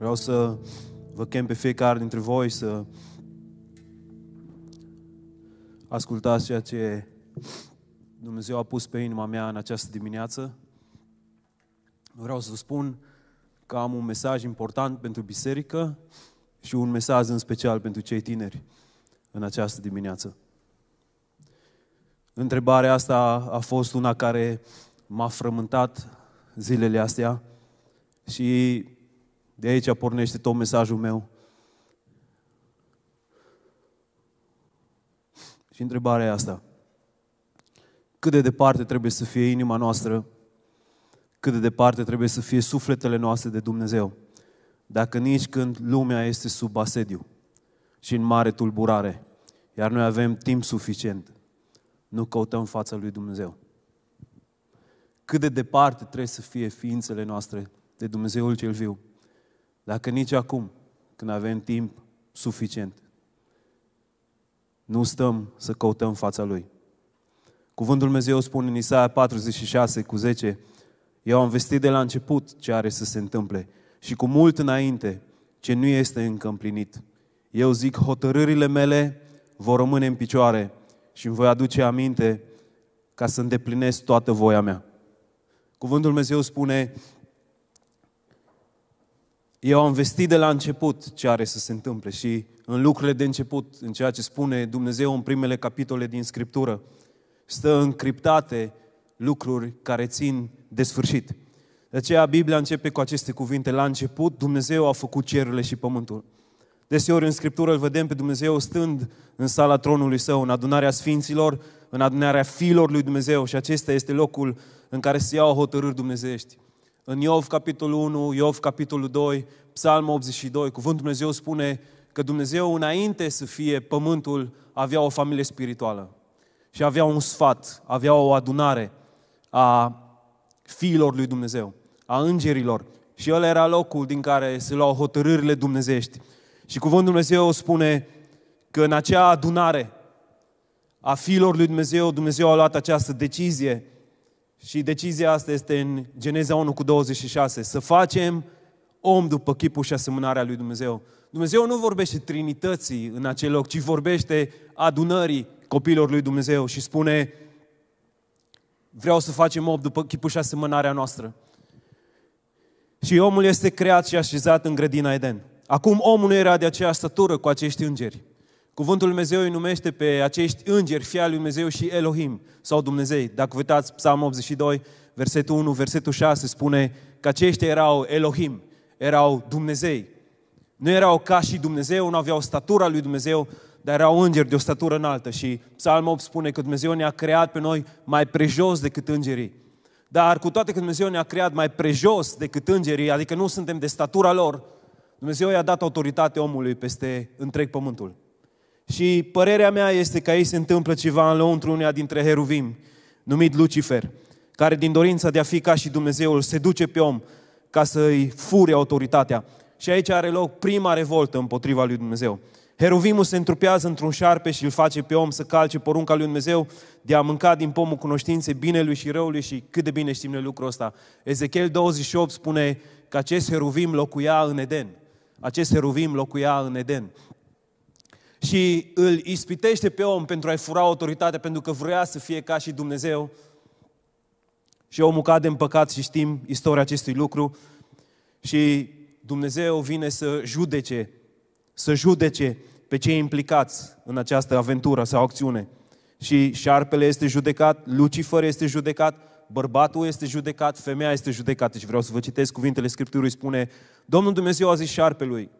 Vreau să vă chem pe fiecare dintre voi să ascultați ceea ce Dumnezeu a pus pe inima mea în această dimineață. Vreau să vă spun că am un mesaj important pentru biserică și un mesaj în special pentru cei tineri în această dimineață. Întrebarea asta a fost una care m-a frământat zilele astea și de aici pornește tot mesajul meu. Și întrebarea e asta. Cât de departe trebuie să fie inima noastră, cât de departe trebuie să fie sufletele noastre de Dumnezeu, dacă nici când lumea este sub asediu și în mare tulburare, iar noi avem timp suficient, nu căutăm fața lui Dumnezeu. Cât de departe trebuie să fie ființele noastre de Dumnezeul cel viu, dacă nici acum, când avem timp suficient, nu stăm să căutăm fața Lui. Cuvântul Dumnezeu spune în Isaia 46 cu 10, Eu am vestit de la început ce are să se întâmple și cu mult înainte ce nu este încă împlinit. Eu zic, hotărârile mele vor rămâne în picioare și îmi voi aduce aminte ca să îndeplinesc toată voia mea. Cuvântul Dumnezeu spune, eu am vestit de la început ce are să se întâmple și în lucrurile de început, în ceea ce spune Dumnezeu în primele capitole din Scriptură, stă încriptate lucruri care țin de sfârșit. De aceea Biblia începe cu aceste cuvinte. La început Dumnezeu a făcut cerurile și pământul. Deseori în Scriptură îl vedem pe Dumnezeu stând în sala tronului său, în adunarea sfinților, în adunarea fiilor lui Dumnezeu și acesta este locul în care se iau hotărâri dumnezeiești. În Iov, capitolul 1, Iov, capitolul 2, Psalm 82, cuvântul Dumnezeu spune că Dumnezeu, înainte să fie pământul, avea o familie spirituală. Și avea un sfat, avea o adunare a fiilor lui Dumnezeu, a îngerilor. Și el era locul din care se luau hotărârile dumnezești. Și cuvântul Dumnezeu spune că în acea adunare a fiilor lui Dumnezeu, Dumnezeu a luat această decizie și decizia asta este în Geneza 1 cu 26. Să facem om după chipul și asemănarea lui Dumnezeu. Dumnezeu nu vorbește trinității în acel loc, ci vorbește adunării copilor lui Dumnezeu și spune vreau să facem om după chipul și asemănarea noastră. Și omul este creat și așezat în grădina Eden. Acum omul nu era de aceeași stătură cu acești îngeri. Cuvântul Lui Dumnezeu îi numește pe acești îngeri, fia lui Dumnezeu și Elohim, sau Dumnezei. Dacă uitați Psalm 82, versetul 1, versetul 6, spune că aceștia erau Elohim, erau Dumnezei. Nu erau ca și Dumnezeu, nu aveau statura lui Dumnezeu, dar erau îngeri de o statură înaltă. Și Psalm 8 spune că Dumnezeu ne-a creat pe noi mai prejos decât îngerii. Dar cu toate că Dumnezeu ne-a creat mai prejos decât îngerii, adică nu suntem de statura lor, Dumnezeu i-a dat autoritate omului peste întreg pământul. Și părerea mea este că aici se întâmplă ceva în lăuntru uneia dintre heruvim, numit Lucifer, care din dorința de a fi ca și Dumnezeul se duce pe om ca să-i fure autoritatea. Și aici are loc prima revoltă împotriva lui Dumnezeu. Heruvimul se întrupează într-un șarpe și îl face pe om să calce porunca lui Dumnezeu de a mânca din pomul cunoștinței binelui și răului și cât de bine știm noi lucrul ăsta. Ezechiel 28 spune că acest heruvim locuia în Eden. Acest heruvim locuia în Eden și îl ispitește pe om pentru a-i fura autoritatea, pentru că vrea să fie ca și Dumnezeu. Și omul cade în păcat și știm istoria acestui lucru. Și Dumnezeu vine să judece, să judece pe cei implicați în această aventură sau acțiune. Și șarpele este judecat, Lucifer este judecat, bărbatul este judecat, femeia este judecată. Și vreau să vă citesc cuvintele Scripturii, spune Domnul Dumnezeu a zis șarpelui,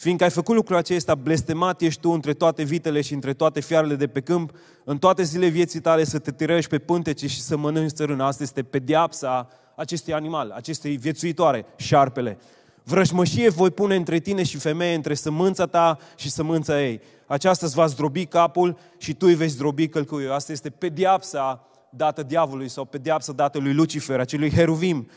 Fiindcă ai făcut lucrul acesta, blestemat ești tu între toate vitele și între toate fiarele de pe câmp, în toate zile vieții tale să te tirăiești pe pântece și să mănânci țărână. Asta este pediapsa acestui animal, acestei viețuitoare, șarpele. Vrăjmășie voi pune între tine și femeie, între sămânța ta și sămânța ei. Aceasta îți va zdrobi capul și tu îi vei zdrobi călcâiul. Asta este pediapsa dată diavolului sau pediapsa dată lui Lucifer, acelui heruvim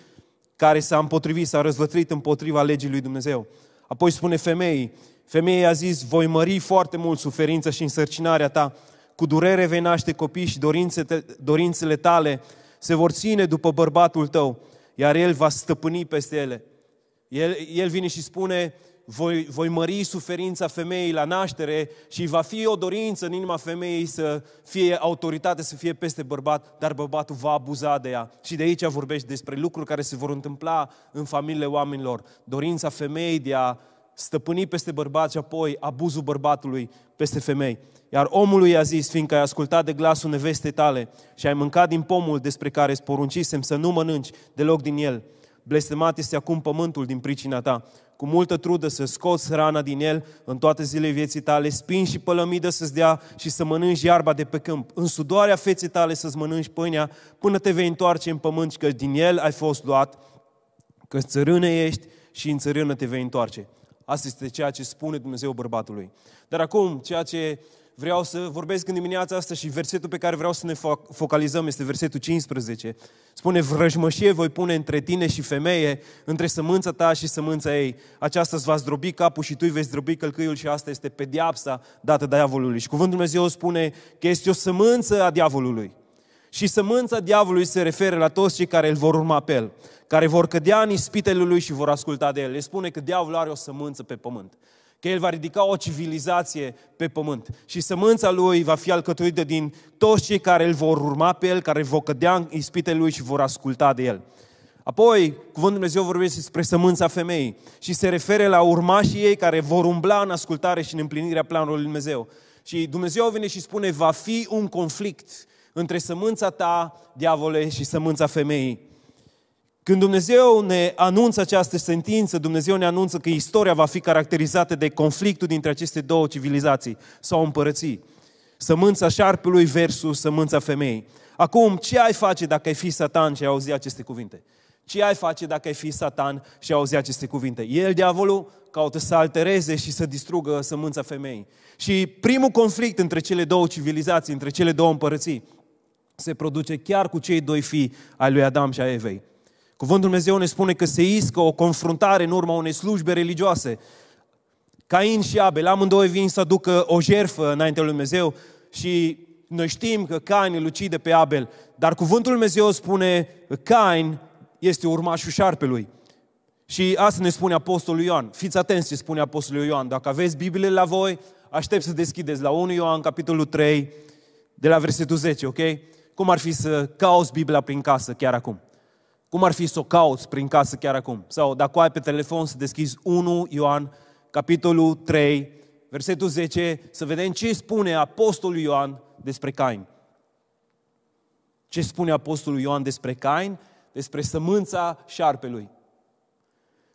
care s-a împotrivit, s-a răzvătrit împotriva legii lui Dumnezeu. Apoi spune femeii, femeii a zis, voi mări foarte mult suferința și însărcinarea ta, cu durere vei naște copii și dorințe, dorințele tale se vor ține după bărbatul tău, iar el va stăpâni peste ele. El, el vine și spune, voi, voi mări suferința femeii la naștere și va fi o dorință în inima femeii să fie autoritate, să fie peste bărbat, dar bărbatul va abuza de ea. Și de aici vorbești despre lucruri care se vor întâmpla în familiile oamenilor. Dorința femeii de a stăpâni peste bărbat și apoi abuzul bărbatului peste femei. Iar omul i-a zis, fiindcă ai ascultat de glasul nevestei tale și ai mâncat din pomul despre care îți poruncisem să nu mănânci deloc din el, blestemat este acum pământul din pricina ta. Cu multă trudă să scoți rana din el în toate zilele vieții tale, spin și pălămidă să-ți dea și să mănânci iarba de pe câmp. În sudoarea feței tale să-ți mănânci pâinea până te vei întoarce în pământ, că din el ai fost luat, că țărână ești și în țărână te vei întoarce. Asta este ceea ce spune Dumnezeu bărbatului. Dar acum, ceea ce vreau să vorbesc în dimineața asta și versetul pe care vreau să ne focalizăm este versetul 15. Spune, vrăjmășie voi pune între tine și femeie, între sămânța ta și sămânța ei. Aceasta îți va zdrobi capul și tu îi vei zdrobi călcâiul și asta este pediapsa dată diavolului. Și cuvântul Dumnezeu spune că este o sămânță a diavolului. Și sămânța diavolului se referă la toți cei care îl vor urma pe el, care vor cădea în ispitele lui și vor asculta de el. Le spune că diavolul are o sămânță pe pământ că El va ridica o civilizație pe pământ. Și sămânța Lui va fi alcătuită din toți cei care îl vor urma pe El, care vor cădea în ispitele Lui și vor asculta de El. Apoi, Cuvântul Dumnezeu vorbește despre sămânța femeii și se refere la urmașii ei care vor umbla în ascultare și în împlinirea planului Lui Dumnezeu. Și Dumnezeu vine și spune, va fi un conflict între sămânța ta, diavole, și sămânța femeii. Când Dumnezeu ne anunță această sentință, Dumnezeu ne anunță că istoria va fi caracterizată de conflictul dintre aceste două civilizații sau împărății. Sămânța șarpelui versus sămânța femeii. Acum, ce ai face dacă ai fi satan și ai auzi aceste cuvinte? Ce ai face dacă ai fi satan și ai auzi aceste cuvinte? El, diavolul, caută să altereze și să distrugă sămânța femeii. Și primul conflict între cele două civilizații, între cele două împărății, se produce chiar cu cei doi fii ai lui Adam și a Evei. Cuvântul Dumnezeu ne spune că se iscă o confruntare în urma unei slujbe religioase. Cain și Abel, amândoi vin să aducă o jerfă înaintea lui Dumnezeu și noi știm că Cain îl ucide pe Abel, dar cuvântul Dumnezeu spune că Cain este urmașul șarpelui. Și asta ne spune Apostolul Ioan. Fiți atenți ce spune Apostolul Ioan. Dacă aveți Biblie la voi, aștept să deschideți la 1 Ioan, capitolul 3, de la versetul 10, ok? Cum ar fi să cauți Biblia prin casă chiar acum? Cum ar fi să o cauți prin casă chiar acum? Sau dacă ai pe telefon să deschizi 1 Ioan, capitolul 3, versetul 10, să vedem ce spune Apostolul Ioan despre Cain. Ce spune Apostolul Ioan despre Cain? Despre sămânța șarpelui.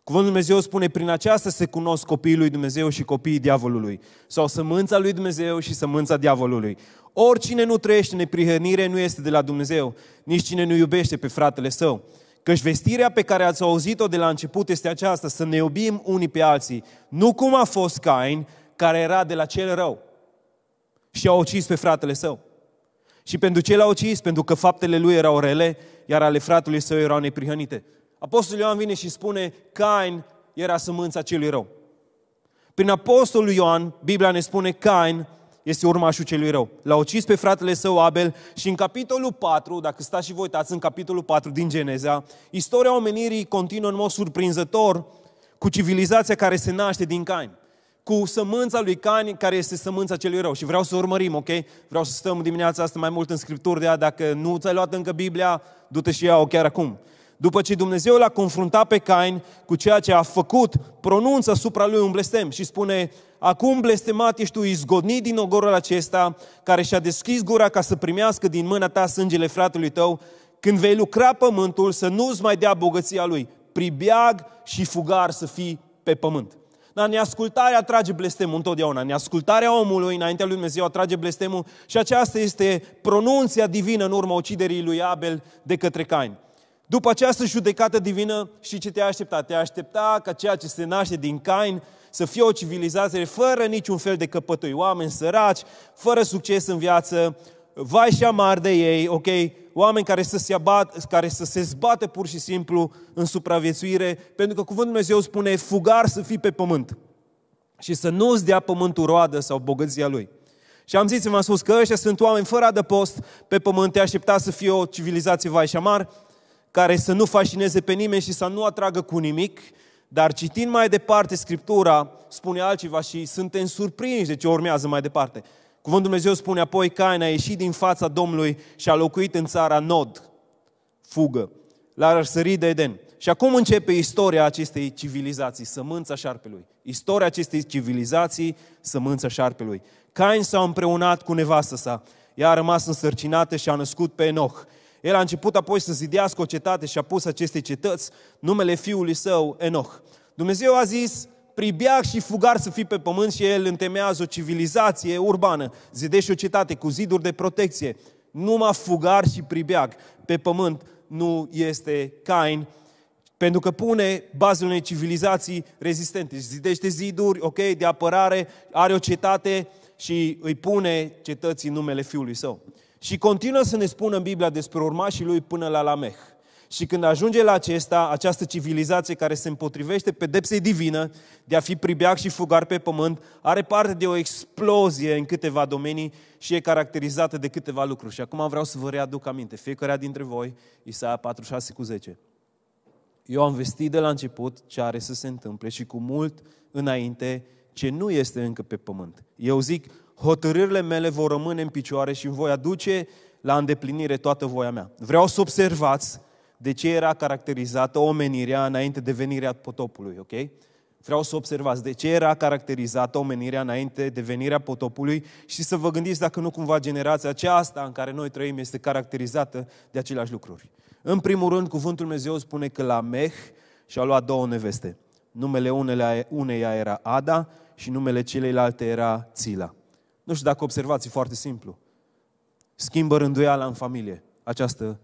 Cuvântul Dumnezeu spune, prin aceasta se cunosc copiii lui Dumnezeu și copiii diavolului. Sau sămânța lui Dumnezeu și sămânța diavolului. Oricine nu trăiește în neprihănire nu este de la Dumnezeu, nici cine nu iubește pe fratele său. Căci vestirea pe care ați auzit-o de la început este aceasta, să ne iubim unii pe alții. Nu cum a fost Cain, care era de la cel rău și a ucis pe fratele său. Și pentru ce l-a ucis? Pentru că faptele lui erau rele, iar ale fratului său erau neprihănite. Apostolul Ioan vine și spune, Cain era sămânța celui rău. Prin Apostolul Ioan, Biblia ne spune, Cain este urmașul celui rău. L-a ucis pe fratele său Abel și în capitolul 4, dacă stați și vă uitați în capitolul 4 din Geneza, istoria omenirii continuă în mod surprinzător cu civilizația care se naște din Cain cu sămânța lui Cain, care este sămânța celui rău. Și vreau să urmărim, ok? Vreau să stăm dimineața asta mai mult în Scripturi, de aia dacă nu ți-ai luat încă Biblia, du-te și ia-o chiar acum după ce Dumnezeu l-a confruntat pe Cain cu ceea ce a făcut, pronunță asupra lui un blestem și spune, acum blestemat ești tu izgodnit din ogorul acesta, care și-a deschis gura ca să primească din mâna ta sângele fratelui tău, când vei lucra pământul să nu-ți mai dea bogăția lui, pribeag și fugar să fii pe pământ. Dar neascultarea atrage blestemul întotdeauna. Neascultarea omului înaintea lui Dumnezeu atrage blestemul și aceasta este pronunția divină în urma uciderii lui Abel de către Cain. După această judecată divină, și ce te aștepta? Te aștepta ca ceea ce se naște din Cain să fie o civilizație fără niciun fel de căpătâi, oameni săraci, fără succes în viață, vai și amar de ei, ok? Oameni care să se, abat, care să se zbate pur și simplu în supraviețuire, pentru că cuvântul Dumnezeu spune fugar să fii pe pământ și să nu-ți dea pământul roadă sau bogăția lui. Și am zis, v-am spus că ăștia sunt oameni fără adăpost pe pământ, te aștepta să fie o civilizație vai și amar, care să nu fascineze pe nimeni și să nu atragă cu nimic, Dar citind mai departe Scriptura, spune altceva și suntem surprinși de ce urmează mai departe. Cuvântul Dumnezeu spune apoi, Cain a ieșit din fața Domnului și a locuit în țara Nod, fugă, la răsărit de Eden. Și acum începe istoria acestei civilizații, sămânța șarpelui. Istoria acestei civilizații, sămânța șarpelui. Cain s-a împreunat cu nevastă sa. Ea a rămas însărcinată și a născut pe Enoch. El a început apoi să zidească o cetate și a pus aceste cetăți numele fiului său, Enoch. Dumnezeu a zis, pribeag și fugar să fii pe pământ și el întemeiază o civilizație urbană. Zidește o cetate cu ziduri de protecție. Numai fugar și pribeag pe pământ nu este Cain, pentru că pune bazele unei civilizații rezistente. Zidește ziduri, ok, de apărare, are o cetate și îi pune cetății numele fiului său. Și continuă să ne spună în Biblia despre urmașii lui până la Lameh. Și când ajunge la acesta, această civilizație care se împotrivește pedepsei divină de a fi pribeac și fugar pe pământ, are parte de o explozie în câteva domenii și e caracterizată de câteva lucruri. Și acum vreau să vă readuc aminte, fiecare dintre voi, Isaia 46 cu 10. Eu am vestit de la început ce are să se întâmple și cu mult înainte ce nu este încă pe pământ. Eu zic, hotărârile mele vor rămâne în picioare și voi aduce la îndeplinire toată voia mea. Vreau să observați de ce era caracterizată omenirea înainte de venirea potopului, ok? Vreau să observați de ce era caracterizată omenirea înainte de venirea potopului și să vă gândiți dacă nu cumva generația aceasta în care noi trăim este caracterizată de aceleași lucruri. În primul rând, cuvântul Dumnezeu spune că la Meh și-a luat două neveste. Numele unele, uneia era Ada și numele celeilalte era Țila. Nu știu dacă observați, e foarte simplu. Schimbă rânduiala în familie, această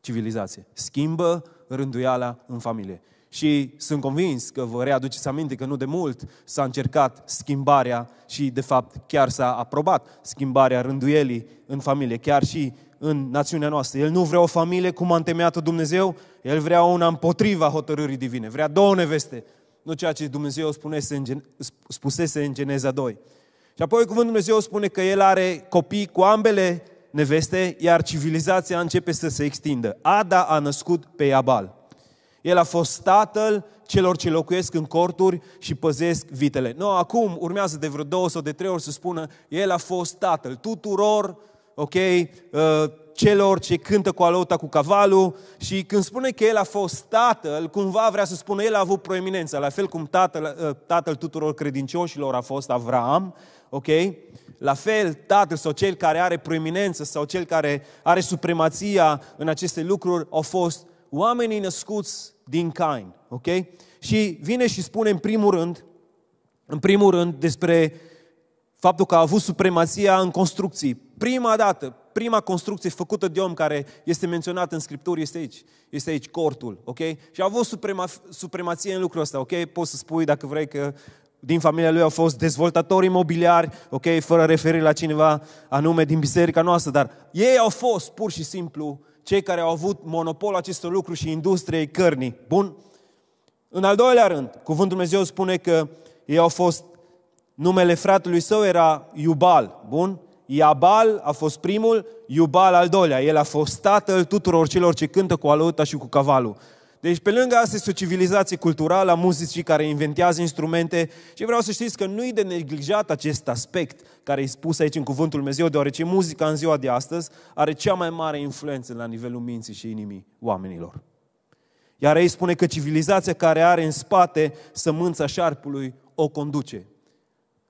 civilizație. Schimbă rânduiala în familie. Și sunt convins că vă readuceți aminte că nu de mult s-a încercat schimbarea și de fapt chiar s-a aprobat schimbarea rânduielii în familie, chiar și în națiunea noastră. El nu vrea o familie cum a întemeiat Dumnezeu, el vrea una împotriva hotărârii divine. Vrea două neveste, nu ceea ce Dumnezeu spunese în, spusese în Geneza 2. Și apoi cuvântul Dumnezeu spune că el are copii cu ambele neveste, iar civilizația începe să se extindă. Ada a născut pe Iabal. El a fost tatăl celor ce locuiesc în corturi și păzesc vitele. Nu, acum urmează de vreo două sau de trei ori să spună, el a fost tatăl tuturor, ok, uh, celor ce cântă cu alota cu cavalul și când spune că el a fost tatăl, cumva vrea să spună el a avut proeminență, la fel cum tatăl, uh, tatăl tuturor credincioșilor a fost Avram, ok? La fel, tatăl sau cel care are proeminență sau cel care are supremația în aceste lucruri au fost oamenii născuți din Cain, ok? Și vine și spune în primul rând, în primul rând despre faptul că a avut supremația în construcții. Prima dată, prima construcție făcută de om care este menționată în Scripturi este aici. Este aici cortul, ok? Și a avut suprema, supremație în lucrul ăsta, ok? Poți să spui dacă vrei că din familia lui au fost dezvoltatori imobiliari, ok, fără referire la cineva anume din biserica noastră, dar ei au fost pur și simplu cei care au avut monopol acestor lucruri și industriei cărnii. Bun? În al doilea rând, cuvântul Dumnezeu spune că ei au fost, numele fratelui său era Iubal. Bun? Iabal a fost primul, Iubal al doilea. El a fost tatăl tuturor celor ce cântă cu alăuta și cu cavalul. Deci pe lângă asta este o civilizație culturală a muzicii care inventează instrumente și vreau să știți că nu-i de neglijat acest aspect care e spus aici în Cuvântul Dumnezeu, deoarece muzica în ziua de astăzi are cea mai mare influență la nivelul minții și inimii oamenilor. Iar ei spune că civilizația care are în spate sămânța șarpului o conduce.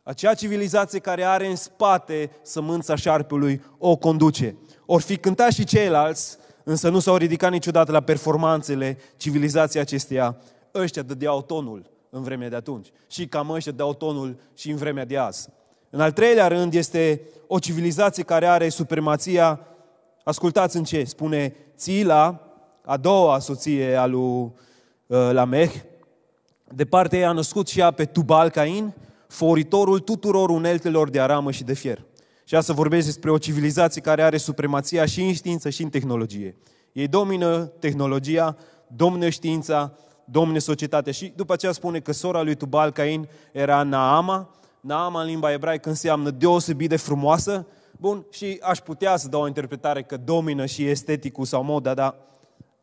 Acea civilizație care are în spate sămânța șarpului o conduce. Or fi cântat și ceilalți, însă nu s-au ridicat niciodată la performanțele civilizației acesteia. Ăștia dădeau tonul în vremea de atunci și cam ăștia dau tonul și în vremea de azi. În al treilea rând este o civilizație care are supremația, ascultați în ce, spune Țila, a doua soție a lui uh, Lameh, de partea ei a născut și ea pe Tubal Cain, foritorul tuturor uneltelor de aramă și de fier. Și asta vorbesc despre o civilizație care are supremația și în știință și în tehnologie. Ei domină tehnologia, domină știința, domină societatea. Și după aceea spune că sora lui Tubal Cain era Naama. Naama în limba ebraică înseamnă deosebit de frumoasă. Bun, și aș putea să dau o interpretare că domină și esteticul sau moda, dar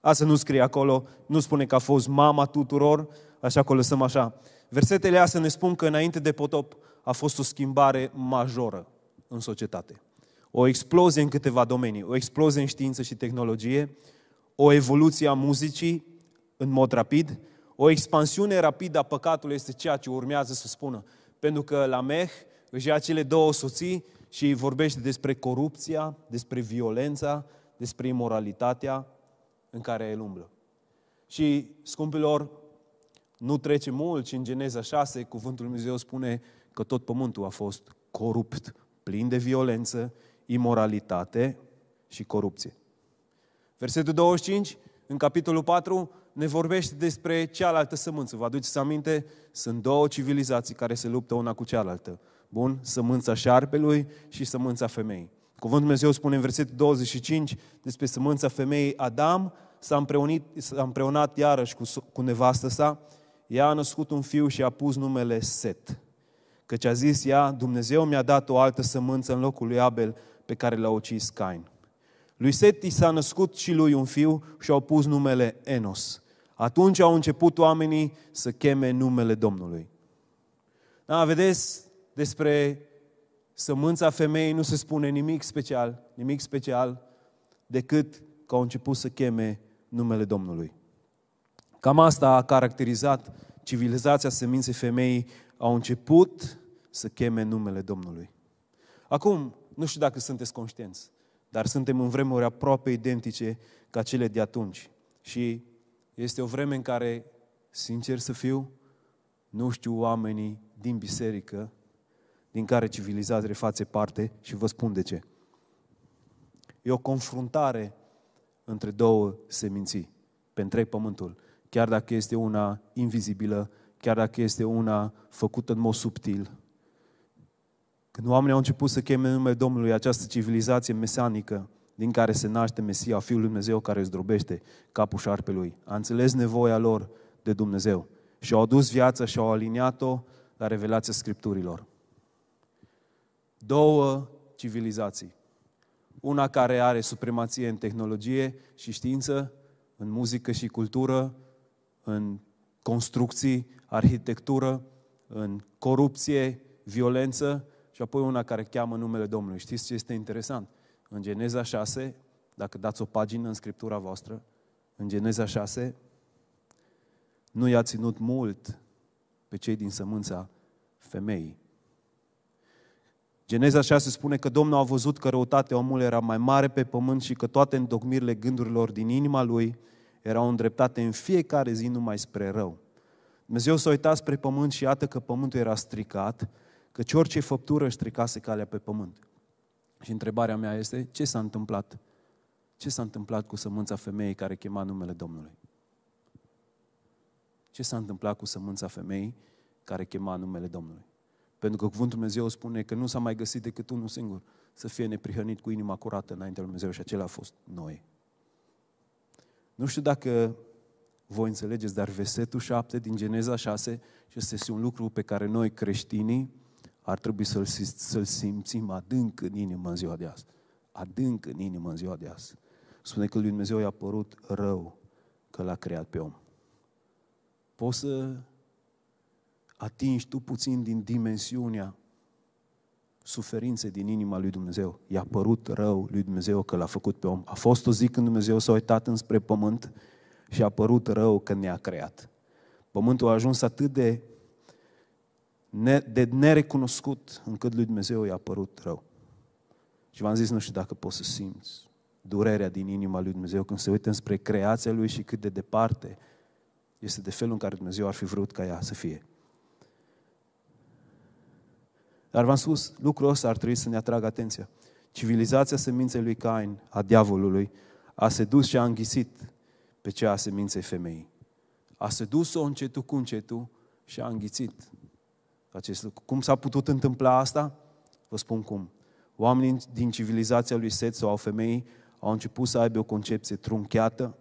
asta nu scrie acolo, nu spune că a fost mama tuturor, așa că o lăsăm așa. Versetele astea ne spun că înainte de potop a fost o schimbare majoră în societate. O explozie în câteva domenii, o explozie în știință și tehnologie, o evoluție a muzicii în mod rapid, o expansiune rapidă a păcatului este ceea ce urmează să spună. Pentru că la Meh își ia cele două soții și vorbește despre corupția, despre violența, despre imoralitatea în care el umblă. Și, scumpilor, nu trece mult și în Geneza 6, cuvântul Lui Dumnezeu spune că tot pământul a fost corupt, plin de violență, imoralitate și corupție. Versetul 25, în capitolul 4, ne vorbește despre cealaltă sămânță. Vă aduceți aminte? Sunt două civilizații care se luptă una cu cealaltă. Bun? Sămânța șarpelui și sămânța femeii. Cuvântul Dumnezeu spune în versetul 25 despre sămânța femeii Adam s-a, împreunit, s-a împreunat iarăși cu, cu nevastă sa, ea a născut un fiu și a pus numele Set. Căci a zis ea, Dumnezeu mi-a dat o altă sămânță în locul lui Abel pe care l-a ucis Cain. Lui Set i s-a născut și lui un fiu și au pus numele Enos. Atunci au început oamenii să cheme numele Domnului. Da, vedeți, despre sămânța femeii nu se spune nimic special, nimic special, decât că au început să cheme numele Domnului. Cam asta a caracterizat civilizația seminței femeii, au început să cheme numele Domnului. Acum, nu știu dacă sunteți conștienți, dar suntem în vremuri aproape identice ca cele de atunci. Și este o vreme în care, sincer să fiu, nu știu oamenii din biserică din care civilizația face parte și vă spun de ce. E o confruntare între două seminții pe întreg pământul, chiar dacă este una invizibilă, chiar dacă este una făcută în mod subtil. Când oamenii au început să cheme numele Domnului această civilizație mesanică, din care se naște Mesia, Fiul lui Dumnezeu care zdrobește capul șarpelui. A înțeles nevoia lor de Dumnezeu și au adus viața și au aliniat-o la revelația Scripturilor. Două civilizații. Una care are supremație în tehnologie și știință, în muzică și cultură, în construcții, arhitectură, în corupție, violență și apoi una care cheamă numele Domnului. Știți ce este interesant? În Geneza 6, dacă dați o pagină în Scriptura voastră, în Geneza 6, nu i-a ținut mult pe cei din sămânța femeii. Geneza 6 spune că Domnul a văzut că răutatea omului era mai mare pe pământ și că toate îndocmirile gândurilor din inima lui erau îndreptate în fiecare zi numai spre rău. Dumnezeu s-a uitat spre pământ și iată că pământul era stricat, căci orice făptură își stricase calea pe pământ. Și întrebarea mea este, ce s-a întâmplat? Ce s-a întâmplat cu sămânța femeii care chema numele Domnului? Ce s-a întâmplat cu sămânța femeii care chema numele Domnului? Pentru că Cuvântul Dumnezeu spune că nu s-a mai găsit decât unul singur să fie neprihănit cu inima curată înaintea lui Dumnezeu și acela a fost noi. Nu știu dacă voi înțelegeți, dar versetul 7 din Geneza 6 și este un lucru pe care noi creștinii ar trebui să-l, să simțim adânc în inimă în ziua de azi. Adânc în inimă în ziua de azi. Spune că lui Dumnezeu i-a părut rău că l-a creat pe om. Poți să atingi tu puțin din dimensiunea suferinței din inima lui Dumnezeu. I-a părut rău lui Dumnezeu că l-a făcut pe om. A fost o zi când Dumnezeu s-a uitat înspre pământ și a părut rău că ne-a creat. Pământul a ajuns atât de de nerecunoscut încât lui Dumnezeu i-a părut rău. Și v-am zis, nu știu dacă poți să simți durerea din inima lui Dumnezeu când se uită spre creația lui și cât de departe este de felul în care Dumnezeu ar fi vrut ca ea să fie. Dar v-am spus, lucrul ăsta ar trebui să ne atragă atenția. Civilizația seminței lui Cain, a diavolului, a sedus și a înghisit pe cea a seminței femeii. A sedus-o încetul cu încetul și a înghițit acest lucru. Cum s-a putut întâmpla asta? Vă spun cum. Oamenii din civilizația lui Set sau au femei au început să aibă o concepție trunchiată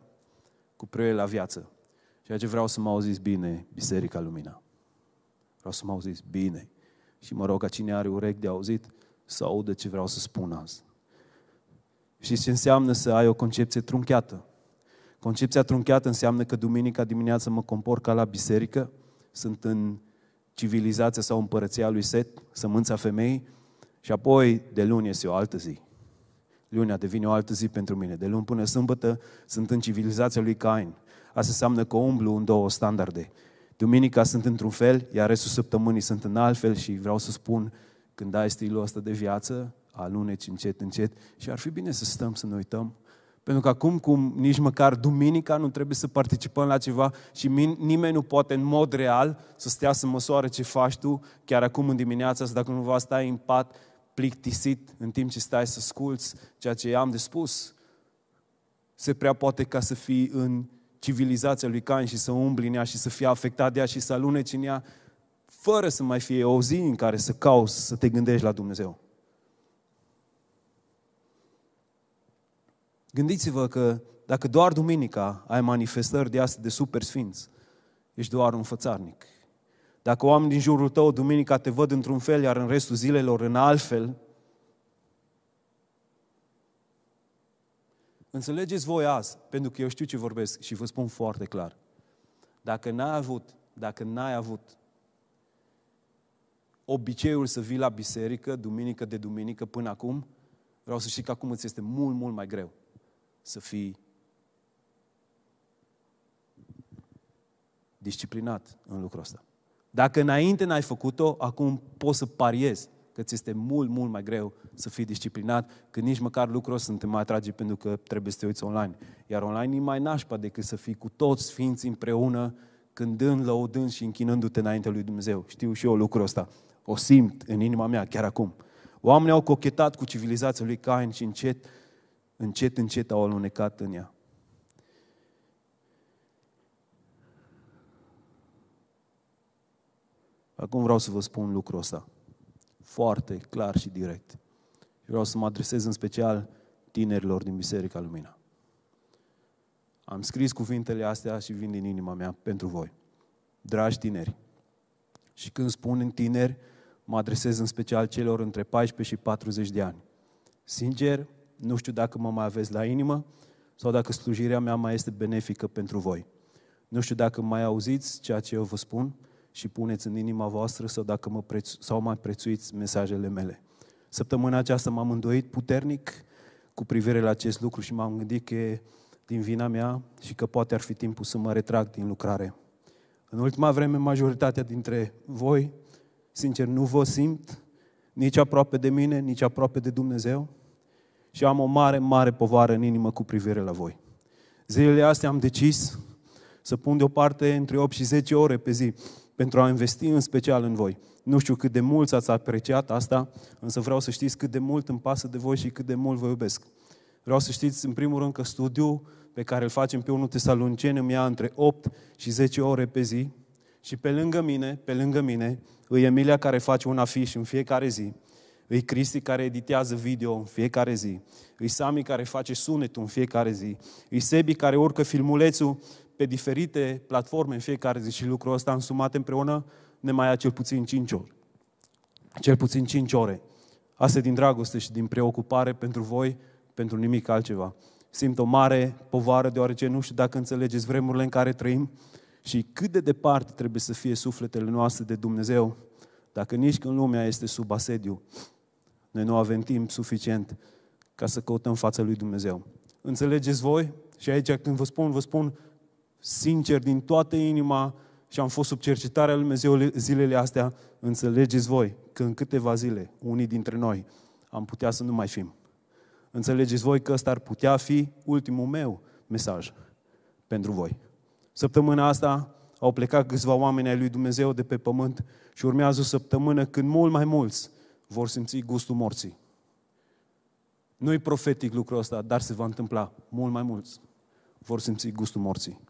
cu privire la viață. Ceea ce vreau să mă auziți bine, Biserica Lumina. Vreau să mă auziți bine. Și mă rog ca cine are urechi de auzit să audă ce vreau să spun azi. Și ce înseamnă să ai o concepție trunchiată? Concepția trunchiată înseamnă că duminica dimineața mă compor ca la biserică, sunt în civilizația sau împărăția lui Set, sămânța femeii, și apoi de luni este o altă zi. Lunea devine o altă zi pentru mine. De luni până sâmbătă sunt în civilizația lui Cain. Asta înseamnă că umblu în două standarde. Duminica sunt într-un fel, iar restul săptămânii sunt în alt fel și vreau să spun, când ai stilul ăsta de viață, aluneci încet, încet și ar fi bine să stăm să ne uităm. Pentru că acum, cum nici măcar duminica nu trebuie să participăm la ceva și nimeni nu poate în mod real să stea să măsoare ce faci tu chiar acum în dimineața asta, dacă nu va sta în pat plictisit în timp ce stai să asculți ceea ce am de spus. Se prea poate ca să fii în civilizația lui Cain și să umbli în ea și să fie afectat de ea și să aluneci în ea, fără să mai fie o zi în care să cauți să te gândești la Dumnezeu. Gândiți-vă că dacă doar duminica ai manifestări de astea de super sfinți, ești doar un fățarnic. Dacă oamenii din jurul tău duminica te văd într-un fel, iar în restul zilelor în alt Înțelegeți voi azi, pentru că eu știu ce vorbesc și vă spun foarte clar. Dacă n-ai avut, dacă n-ai avut obiceiul să vii la biserică, duminică de duminică până acum, vreau să știi că acum îți este mult, mult mai greu să fii disciplinat în lucrul ăsta. Dacă înainte n-ai făcut-o, acum poți să pariezi că ți este mult, mult mai greu să fii disciplinat, că nici măcar lucrul ăsta nu te mai atrage pentru că trebuie să te uiți online. Iar online e mai nașpa decât să fii cu toți sfinții împreună, cântând, lăudând și închinându-te înainte lui Dumnezeu. Știu și eu lucrul ăsta. O simt în inima mea, chiar acum. Oamenii au cochetat cu civilizația lui Cain și încet, încet, încet au alunecat în ea. Acum vreau să vă spun lucrul ăsta foarte clar și direct. Și vreau să mă adresez în special tinerilor din Biserica Lumina. Am scris cuvintele astea și vin din inima mea pentru voi. Dragi tineri, și când spun în tineri, mă adresez în special celor între 14 și 40 de ani. Sincer, nu știu dacă mă mai aveți la inimă sau dacă slujirea mea mai este benefică pentru voi. Nu știu dacă mai auziți ceea ce eu vă spun, și puneți în inima voastră sau dacă mă prețu- sau mai prețuiți mesajele mele. Săptămâna aceasta m-am îndoit puternic cu privire la acest lucru și m-am gândit că e din vina mea și că poate ar fi timpul să mă retrag din lucrare. În ultima vreme, majoritatea dintre voi, sincer, nu vă simt nici aproape de mine, nici aproape de Dumnezeu și am o mare, mare povară în inimă cu privire la voi. Zilele astea am decis să pun deoparte între 8 și 10 ore pe zi pentru a investi în special în voi. Nu știu cât de mult ați apreciat asta, însă vreau să știți cât de mult îmi pasă de voi și cât de mult vă iubesc. Vreau să știți, în primul rând, că studiul pe care îl facem pe 1 Tesaloniceni îmi ia între 8 și 10 ore pe zi și pe lângă mine, pe lângă mine, îi Emilia care face un afiș în fiecare zi, îi Cristi care editează video în fiecare zi, îi Sami care face sunetul în fiecare zi, îi Sebi care urcă filmulețul pe diferite platforme în fiecare zi și lucrul ăsta însumat împreună ne mai ia cel puțin 5 ore. Cel puțin 5 ore. Asta din dragoste și din preocupare pentru voi, pentru nimic altceva. Simt o mare povară deoarece nu știu dacă înțelegeți vremurile în care trăim și cât de departe trebuie să fie sufletele noastre de Dumnezeu, dacă nici când lumea este sub asediu, noi nu avem timp suficient ca să căutăm fața lui Dumnezeu. Înțelegeți voi? Și aici când vă spun, vă spun sincer, din toată inima și am fost sub cercetarea lui Dumnezeu zilele astea, înțelegeți voi că în câteva zile, unii dintre noi, am putea să nu mai fim. Înțelegeți voi că ăsta ar putea fi ultimul meu mesaj pentru voi. Săptămâna asta au plecat câțiva oameni ai lui Dumnezeu de pe pământ și urmează o săptămână când mult mai mulți vor simți gustul morții. Nu-i profetic lucrul ăsta, dar se va întâmpla. Mult mai mulți vor simți gustul morții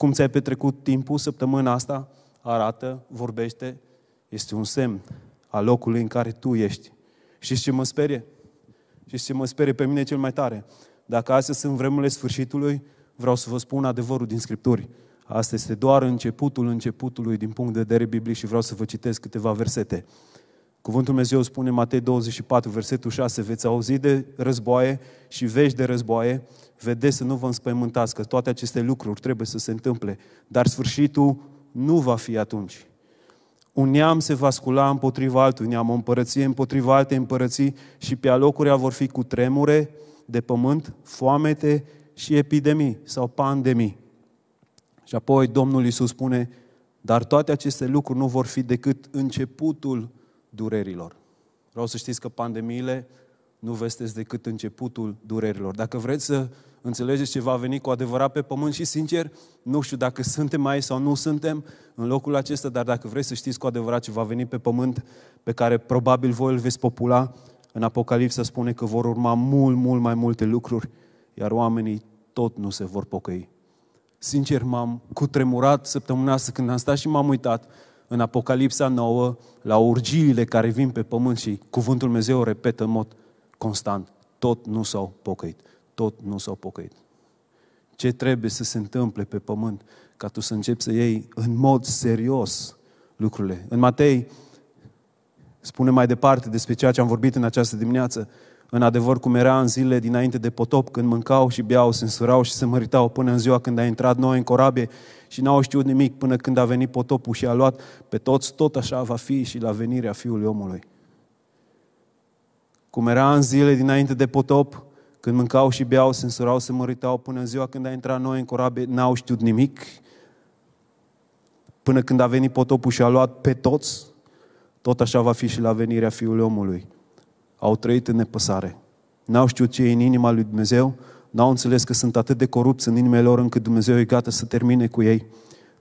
cum ți-ai petrecut timpul săptămâna asta, arată, vorbește, este un semn al locului în care tu ești. Și ce mă sperie? Și ce mă sperie pe mine cel mai tare? Dacă astea sunt vremurile sfârșitului, vreau să vă spun adevărul din Scripturi. Asta este doar începutul începutului din punct de vedere biblic și vreau să vă citesc câteva versete. Cuvântul Dumnezeu spune Matei 24, versetul 6, veți auzi de războaie și vești de războaie, vedeți să nu vă înspăimântați, că toate aceste lucruri trebuie să se întâmple, dar sfârșitul nu va fi atunci. Un neam se va scula împotriva altui neam, o împărăție împotriva alte împărății și pe alocurile vor fi cu tremure de pământ, foamete și epidemii sau pandemii. Și apoi Domnul Iisus spune, dar toate aceste lucruri nu vor fi decât începutul durerilor. Vreau să știți că pandemiile nu vestesc decât începutul durerilor. Dacă vreți să înțelegeți ce va veni cu adevărat pe pământ și sincer, nu știu dacă suntem aici sau nu suntem în locul acesta, dar dacă vreți să știți cu adevărat ce va veni pe pământ, pe care probabil voi îl veți popula, în Apocalipsa spune că vor urma mult, mult mai multe lucruri, iar oamenii tot nu se vor pocăi. Sincer, m-am cutremurat săptămâna asta când am stat și m-am uitat în Apocalipsa 9 la urgiile care vin pe pământ și cuvântul Dumnezeu repetă în mod constant. Tot nu s-au pocăit. Tot nu s-au pocăit. Ce trebuie să se întâmple pe pământ ca tu să începi să iei în mod serios lucrurile. În Matei spune mai departe despre ceea ce am vorbit în această dimineață. În adevăr, cum era în zilele dinainte de potop, când mâncau și beau, se însurau și se măritau până în ziua când a intrat noi în corabie și n-au știut nimic până când a venit potopul și a luat pe toți, tot așa va fi și la venirea Fiului omului. Cum era în zile dinainte de potop, când mâncau și beau, se însurau, se măritau până în ziua când a intrat noi în corabie, n-au știut nimic. Până când a venit potopul și a luat pe toți, tot așa va fi și la venirea Fiului omului. Au trăit în nepăsare. N-au știut ce e în inima lui Dumnezeu, n-au înțeles că sunt atât de corupți în inimile lor încât Dumnezeu e gata să termine cu ei.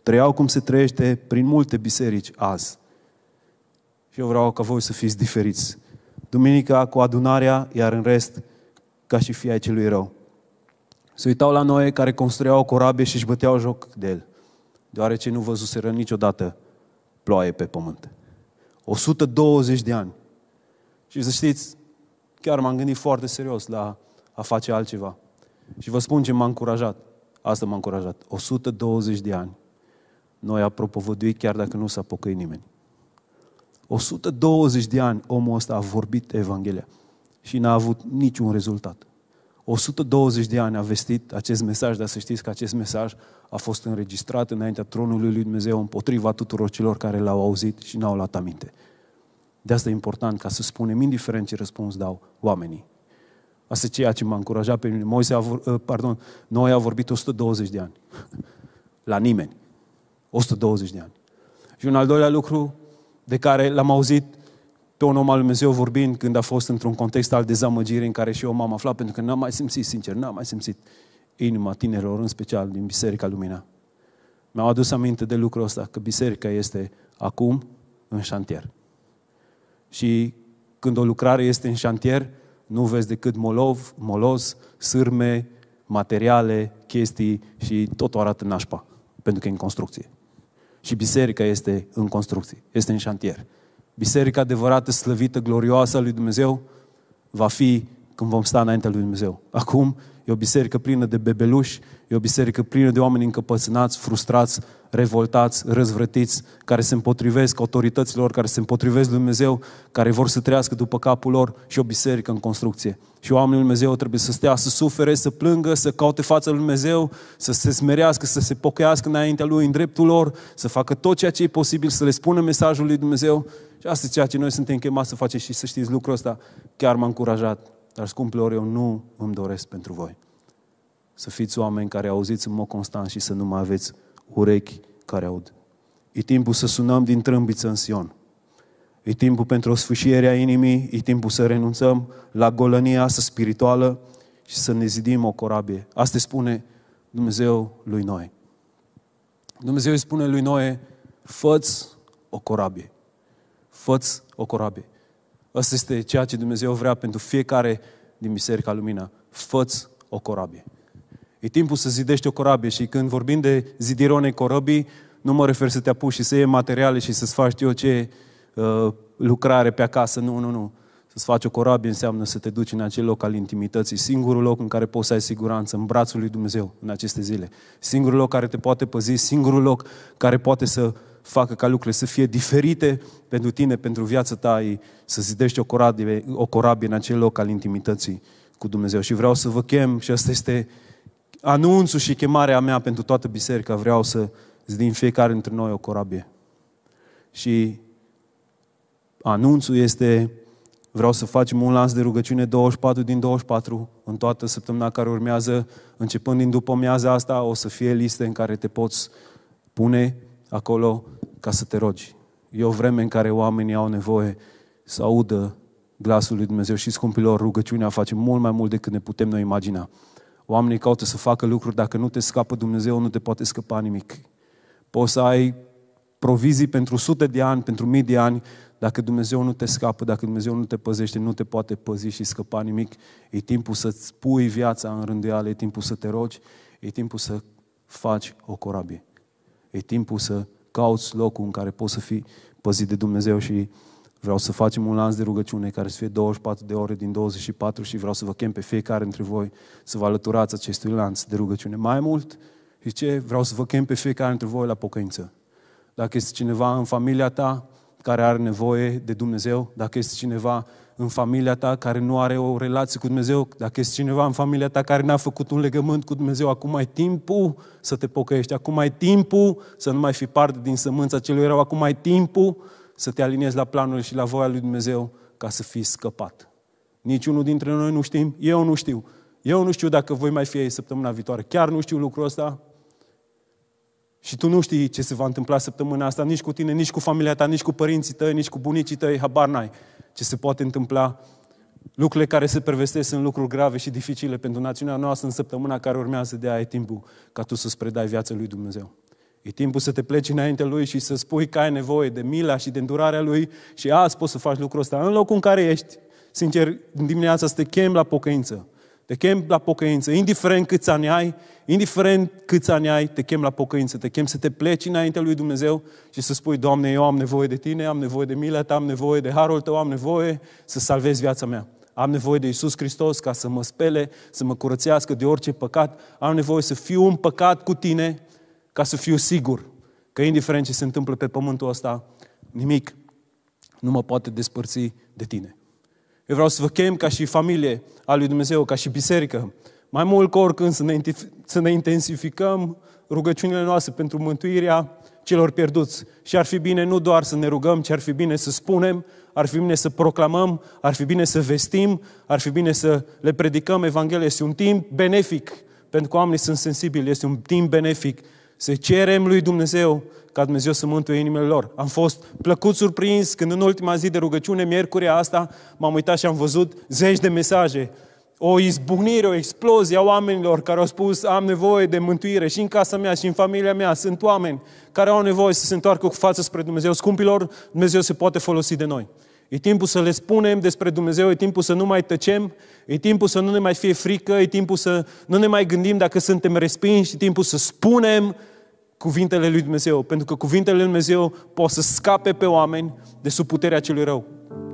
Trăiau cum se trăiește prin multe biserici azi. Și eu vreau ca voi să fiți diferiți. Duminica cu adunarea, iar în rest, ca și fii ai celui rău. Se uitau la noi care construiau o corabie și își băteau joc de el, deoarece nu văzuseră niciodată ploaie pe pământ. 120 de ani. Și să știți, chiar m-am gândit foarte serios la a face altceva. Și vă spun ce m-a încurajat. Asta m-a încurajat. 120 de ani. Noi a propovăduit chiar dacă nu s-a pocăit nimeni. 120 de ani omul ăsta a vorbit Evanghelia și n-a avut niciun rezultat. 120 de ani a vestit acest mesaj, dar să știți că acest mesaj a fost înregistrat înaintea tronului lui Dumnezeu împotriva tuturor celor care l-au auzit și n-au luat aminte. De asta e important ca să spunem, indiferent ce răspuns dau oamenii. Asta e ceea ce m-a încurajat pe mine. Moise a, ă, pardon, noi a vorbit 120 de ani. La nimeni. 120 de ani. Și un al doilea lucru de care l-am auzit pe un om al Dumnezeu vorbind când a fost într-un context al dezamăgirii în care și eu m-am aflat, pentru că n-am mai simțit, sincer, n-am mai simțit inima tinerilor, în special din Biserica Lumina. Mi-au adus aminte de lucrul ăsta, că biserica este acum în șantier. Și când o lucrare este în șantier, nu vezi decât molov, moloz, sârme, materiale, chestii și totul arată nașpa, pentru că e în construcție. Și biserica este în construcție, este în șantier. Biserica adevărată, slăvită, glorioasă a lui Dumnezeu va fi când vom sta înaintea lui Dumnezeu. Acum e o biserică plină de bebeluși, e o biserică plină de oameni încăpățânați, frustrați, revoltați, răzvrătiți, care se împotrivesc autorităților, care se împotrivesc lui Dumnezeu, care vor să trăiască după capul lor și o biserică în construcție. Și oamenii lui Dumnezeu trebuie să stea, să sufere, să plângă, să caute fața lui Dumnezeu, să se smerească, să se pocăiască înaintea Lui în dreptul lor, să facă tot ceea ce e posibil, să le spună mesajul lui Dumnezeu. Și asta e ceea ce noi suntem chemați să facem și să știți lucrul ăsta. Chiar m-a încurajat. Dar, scumpilor, eu nu îmi doresc pentru voi. Să fiți oameni care auziți în mod constant și să nu mai aveți urechi care aud. E timpul să sunăm din trâmbiță în Sion. E timpul pentru o sfâșiere a inimii, e timpul să renunțăm la golănia asta spirituală și să ne zidim o corabie. Asta spune Dumnezeu lui Noe. Dumnezeu îi spune lui Noe, făți o corabie. Făți o corabie. Asta este ceea ce Dumnezeu vrea pentru fiecare din Biserica Lumina. Făți o corabie. E timpul să zidești o corabie și când vorbim de zidirea unei corăbii, nu mă refer să te apuci și să iei materiale și să-ți faci eu ce uh, lucrare pe acasă. Nu, nu, nu. Să-ți faci o corabie înseamnă să te duci în acel loc al intimității, singurul loc în care poți să ai siguranță, în brațul lui Dumnezeu în aceste zile. Singurul loc care te poate păzi, singurul loc care poate să facă ca lucrurile să fie diferite pentru tine, pentru viața ta, e să zidești o corabie, o corabie în acel loc al intimității cu Dumnezeu. Și vreau să vă chem, și asta este anunțul și chemarea mea pentru toată biserica, vreau să zidim fiecare dintre noi o corabie. Și anunțul este, vreau să facem un lans de rugăciune 24 din 24 în toată săptămâna care urmează, începând din după miaza asta, o să fie liste în care te poți pune acolo ca să te rogi. E o vreme în care oamenii au nevoie să audă glasul lui Dumnezeu și scumpilor, rugăciunea face mult mai mult decât ne putem noi imagina. Oamenii caută să facă lucruri, dacă nu te scapă Dumnezeu, nu te poate scăpa nimic. Poți să ai provizii pentru sute de ani, pentru mii de ani, dacă Dumnezeu nu te scapă, dacă Dumnezeu nu te păzește, nu te poate păzi și scăpa nimic. E timpul să-ți pui viața în rânduială, e timpul să te rogi, e timpul să faci o corabie. E timpul să cauți locul în care poți să fii păzit de Dumnezeu și vreau să facem un lans de rugăciune care să fie 24 de ore din 24 și vreau să vă chem pe fiecare dintre voi să vă alăturați acestui lanț de rugăciune. Mai mult, și ce? Vreau să vă chem pe fiecare dintre voi la pocăință. Dacă este cineva în familia ta care are nevoie de Dumnezeu, dacă este cineva în familia ta care nu are o relație cu Dumnezeu, dacă este cineva în familia ta care n-a făcut un legământ cu Dumnezeu, acum ai timpul să te pocăiești, acum ai timpul să nu mai fii parte din sămânța celui rău, acum ai timpul să te aliniezi la planul și la voia lui Dumnezeu ca să fii scăpat. Niciunul dintre noi nu știm, eu nu știu. Eu nu știu dacă voi mai fi ei săptămâna viitoare. Chiar nu știu lucrul ăsta. Și tu nu știi ce se va întâmpla săptămâna asta, nici cu tine, nici cu familia ta, nici cu părinții tăi, nici cu bunicii tăi, habar n-ai ce se poate întâmpla. Lucrurile care se prevestesc sunt lucruri grave și dificile pentru națiunea noastră în săptămâna care urmează de aia e timpul ca tu să-ți predai viața lui Dumnezeu. E timpul să te pleci înainte Lui și să spui că ai nevoie de mila și de îndurarea Lui și azi poți să faci lucrul ăsta în locul în care ești. Sincer, în dimineața să te chem la pocăință. Te chem la pocăință, indiferent câți ani ai, indiferent câți ani ai, te chem la pocăință, te chem să te pleci înainte lui Dumnezeu și să spui, Doamne, eu am nevoie de Tine, am nevoie de mila Ta, am nevoie de harul Tău, am nevoie să salvezi viața mea. Am nevoie de Isus Hristos ca să mă spele, să mă curățească de orice păcat. Am nevoie să fiu un păcat cu Tine ca să fiu sigur că indiferent ce se întâmplă pe pământul ăsta, nimic nu mă poate despărți de Tine. Eu vreau să vă chem ca și familie a lui Dumnezeu, ca și biserică, mai mult ca oricând să ne, să ne intensificăm rugăciunile noastre pentru mântuirea celor pierduți. Și ar fi bine nu doar să ne rugăm, ci ar fi bine să spunem, ar fi bine să proclamăm, ar fi bine să vestim, ar fi bine să le predicăm Evanghelia. Este un timp benefic, pentru că oamenii sunt sensibili, este un timp benefic să cerem lui Dumnezeu ca Dumnezeu să mântuie inimile lor. Am fost plăcut surprins când în ultima zi de rugăciune, miercurea asta, m-am uitat și am văzut zeci de mesaje. O izbunire, o explozie a oamenilor care au spus am nevoie de mântuire și în casa mea și în familia mea. Sunt oameni care au nevoie să se întoarcă cu față spre Dumnezeu. Scumpilor, Dumnezeu se poate folosi de noi. E timpul să le spunem despre Dumnezeu, e timpul să nu mai tăcem, e timpul să nu ne mai fie frică, e timpul să nu ne mai gândim dacă suntem respinși, e timpul să spunem cuvintele lui Dumnezeu, pentru că cuvintele lui Dumnezeu pot să scape pe oameni de sub puterea celui rău.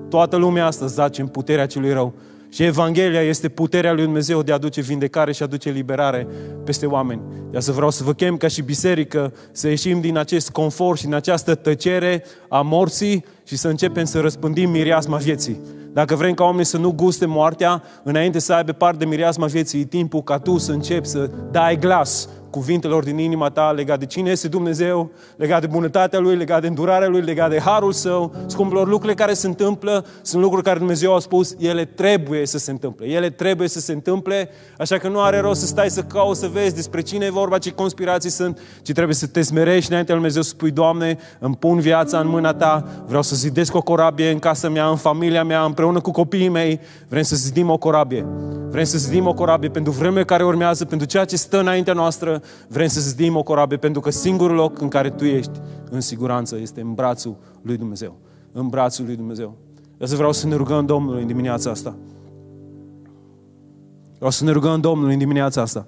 Toată lumea asta zace în puterea celui rău. Și Evanghelia este puterea lui Dumnezeu de a aduce vindecare și a aduce liberare peste oameni. De să vreau să vă chem ca și biserică să ieșim din acest confort și din această tăcere a morții și să începem să răspândim mireasma vieții. Dacă vrem ca oamenii să nu guste moartea, înainte să aibă parte de mireasma vieții, e timpul ca tu să începi să dai glas cuvintelor din inima ta legat de cine este Dumnezeu, legat de bunătatea Lui, legat de îndurarea Lui, legat de harul Său. Scumpilor, lucrurile care se întâmplă sunt lucruri care Dumnezeu a spus, ele trebuie să se întâmple. Ele trebuie să se întâmple, așa că nu are rost să stai să cauți, să vezi despre cine e vorba, ce conspirații sunt, ci trebuie să te smerești înainte lui Dumnezeu să spui, Doamne, îmi pun viața în mâna Ta, vreau să zidesc o corabie în casa mea, în familia mea, împreună cu copiii mei, vrem să zidim o corabie. Vrem să zidim o corabie pentru vremea care urmează, pentru ceea ce stă înaintea noastră, Vrem să zidim o corabie pentru că singurul loc în care tu ești în siguranță este în brațul lui Dumnezeu. În brațul lui Dumnezeu. Eu să vreau să ne rugăm Domnului în dimineața asta. Vreau să ne rugăm Domnului în dimineața asta.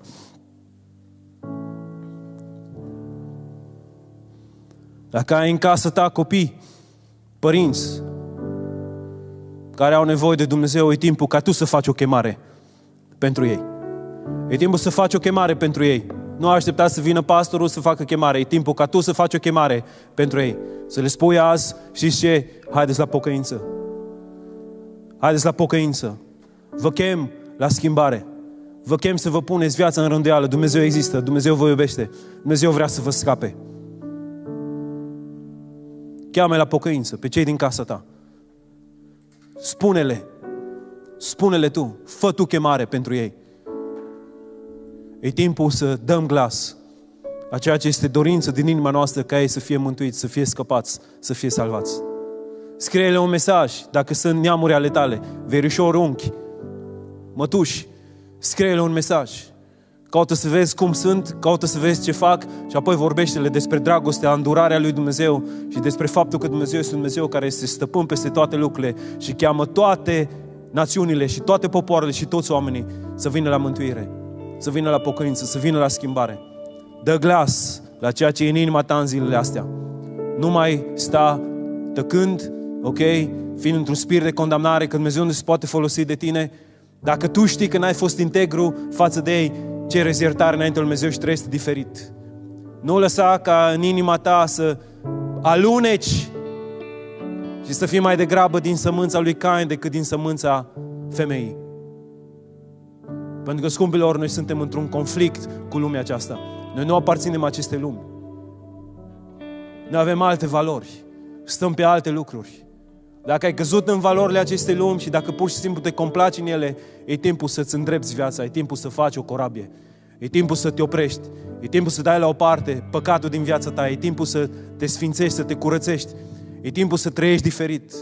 Dacă ai în casă ta copii, părinți, care au nevoie de Dumnezeu, e timpul ca tu să faci o chemare pentru ei. E timpul să faci o chemare pentru ei. Nu aștepta să vină pastorul să facă chemare. E timpul ca tu să faci o chemare pentru ei. Să le spui azi, știți ce? Haideți la pocăință. Haideți la pocăință. Vă chem la schimbare. Vă chem să vă puneți viața în rânduială. Dumnezeu există, Dumnezeu vă iubește. Dumnezeu vrea să vă scape. cheamă la pocăință pe cei din casa ta. Spune-le, spune-le tu, fă tu chemare pentru ei. E timpul să dăm glas a ceea ce este dorință din inima noastră ca ei să fie mântuiți, să fie scăpați, să fie salvați. Scrie-le un mesaj, dacă sunt neamuri ale tale, verișori, unchi, mătuși, scrie-le un mesaj. Caută să vezi cum sunt, caută să vezi ce fac și apoi vorbește-le despre dragostea, îndurarea lui Dumnezeu și despre faptul că Dumnezeu este Dumnezeu care este stăpân peste toate lucrurile și cheamă toate națiunile și toate popoarele și toți oamenii să vină la mântuire, să vină la pocăință, să vină la schimbare. Dă glas la ceea ce e în inima ta în zilele astea. Nu mai sta tăcând, ok, fiind într-un spirit de condamnare, că Dumnezeu nu se poate folosi de tine. Dacă tu știi că n-ai fost integru față de ei, ce rezertare înainte lui Dumnezeu și trăiești diferit. Nu lăsa ca în inima ta să aluneci și să fii mai degrabă din sămânța lui Cain decât din sămânța femeii. Pentru că, scumpilor, noi suntem într-un conflict cu lumea aceasta. Noi nu aparținem acestei lumi. Noi avem alte valori. Stăm pe alte lucruri. Dacă ai căzut în valorile acestei lumi și dacă pur și simplu te complaci în ele, e timpul să-ți îndrepți viața, e timpul să faci o corabie. E timpul să te oprești. E timpul să dai la o parte păcatul din viața ta. E timpul să te sfințești, să te curățești. E timpul să trăiești diferit.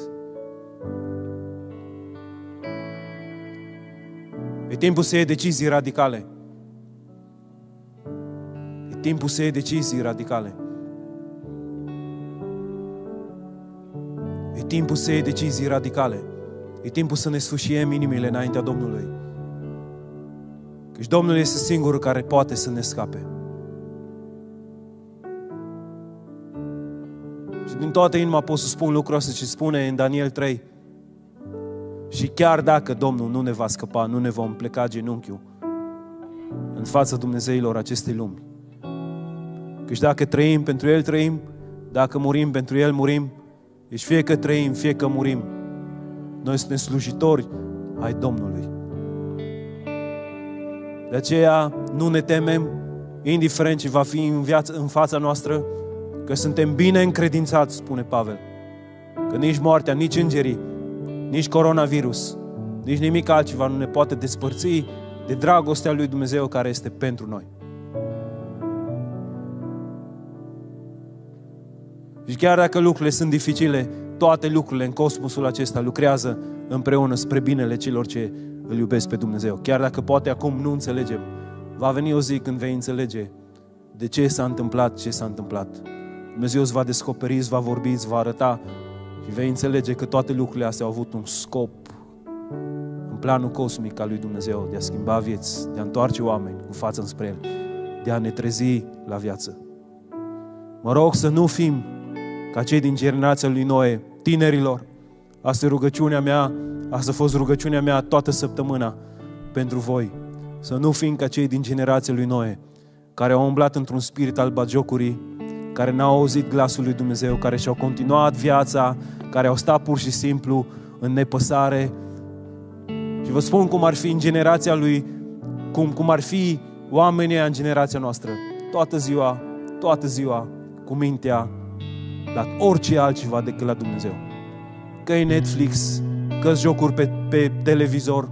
E timpul să iei decizii radicale. E timpul să iei decizii radicale. E timpul să iei decizii radicale. E timpul să ne sfâșiem inimile înaintea Domnului. Căci Domnul este singurul care poate să ne scape. Și din toată inima pot să spun lucrul ăsta ce spune în Daniel 3. Și chiar dacă Domnul nu ne va scăpa, nu ne vom pleca genunchiul în fața Dumnezeilor acestei lumi. Căci dacă trăim, pentru El trăim, dacă murim, pentru El murim, deci fie că trăim, fie că murim, noi suntem slujitori ai Domnului. De aceea nu ne temem, indiferent ce va fi în, viață, în fața noastră, că suntem bine încredințați, spune Pavel. Că nici moartea, nici îngerii, nici coronavirus, nici nimic altceva nu ne poate despărți de dragostea lui Dumnezeu care este pentru noi. Și chiar dacă lucrurile sunt dificile, toate lucrurile în cosmosul acesta lucrează împreună spre binele celor ce îl iubesc pe Dumnezeu. Chiar dacă poate acum nu înțelegem, va veni o zi când vei înțelege de ce s-a întâmplat ce s-a întâmplat. Dumnezeu îți va descoperi, îți va vorbi, îți va arăta și vei înțelege că toate lucrurile astea au avut un scop în planul cosmic al lui Dumnezeu de a schimba vieți, de a întoarce oameni cu față înspre El, de a ne trezi la viață. Mă rog să nu fim ca cei din generația lui Noe, tinerilor. Asta e rugăciunea mea, asta a fost rugăciunea mea toată săptămâna pentru voi. Să nu fim ca cei din generația lui Noe, care au umblat într-un spirit al bagiocurii, care n-au auzit glasul lui Dumnezeu, care și-au continuat viața, care au stat pur și simplu în nepăsare. Și vă spun cum ar fi în generația lui, cum, cum ar fi oamenii în generația noastră. Toată ziua, toată ziua, cu mintea la orice altceva decât la Dumnezeu. Că e Netflix, că jocuri pe, pe televizor,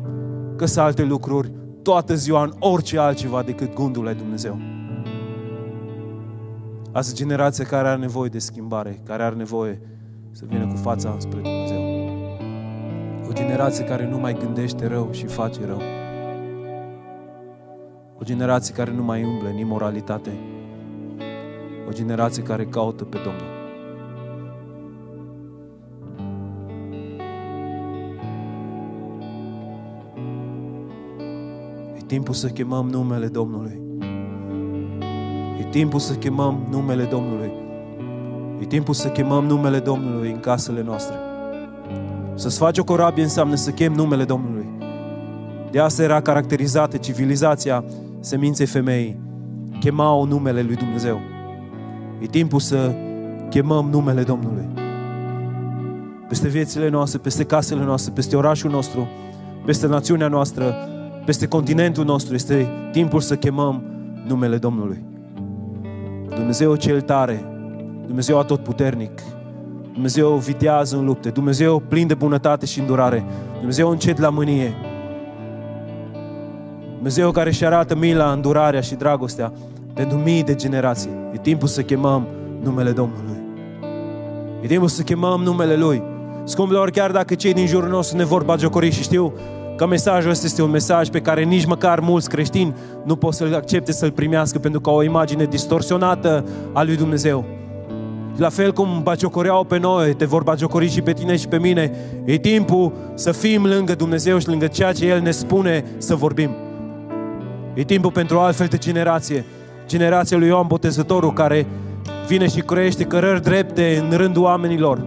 că sunt alte lucruri, toată ziua în orice altceva decât gândul la Dumnezeu. Asta generație care are nevoie de schimbare, care are nevoie să vină cu fața spre Dumnezeu. O generație care nu mai gândește rău și face rău. O generație care nu mai umblă în imoralitate. O generație care caută pe Domnul. E timpul să chemăm numele Domnului. E timpul să chemăm numele Domnului. E timpul să chemăm numele Domnului în casele noastre. Să-ți faci o corabie înseamnă să chem numele Domnului. De asta era caracterizată civilizația seminței femeii. Chemau numele lui Dumnezeu. E timpul să chemăm numele Domnului. Peste viețile noastre, peste casele noastre, peste orașul nostru, peste națiunea noastră, peste continentul nostru. Este timpul să chemăm numele Domnului. Dumnezeu cel tare, Dumnezeu atotputernic, Dumnezeu vitează în lupte, Dumnezeu plin de bunătate și îndurare, Dumnezeu încet la mânie, Dumnezeu care își arată mila, îndurarea și dragostea pentru mii de generații. E timpul să chemăm numele Domnului. E timpul să chemăm numele Lui. Scumpilor, chiar dacă cei din jurul nostru ne vor bagiocori și știu că mesajul ăsta este un mesaj pe care nici măcar mulți creștini nu pot să-l accepte, să-l primească pentru că au o imagine distorsionată a lui Dumnezeu. La fel cum bagiocoreau pe noi, te vor bagiocori și pe tine și pe mine. E timpul să fim lângă Dumnezeu și lângă ceea ce El ne spune să vorbim. E timpul pentru o altfel de generație. Generația lui Ioan Botezătorul care vine și crește cărări drepte în rândul oamenilor,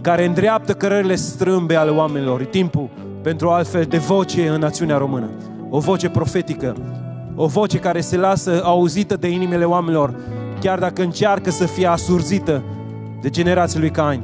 care îndreaptă cărările strâmbe ale oamenilor. E timpul pentru o altfel de voce în națiunea română. O voce profetică, o voce care se lasă auzită de inimile oamenilor, chiar dacă încearcă să fie asurzită de generația lui Cain.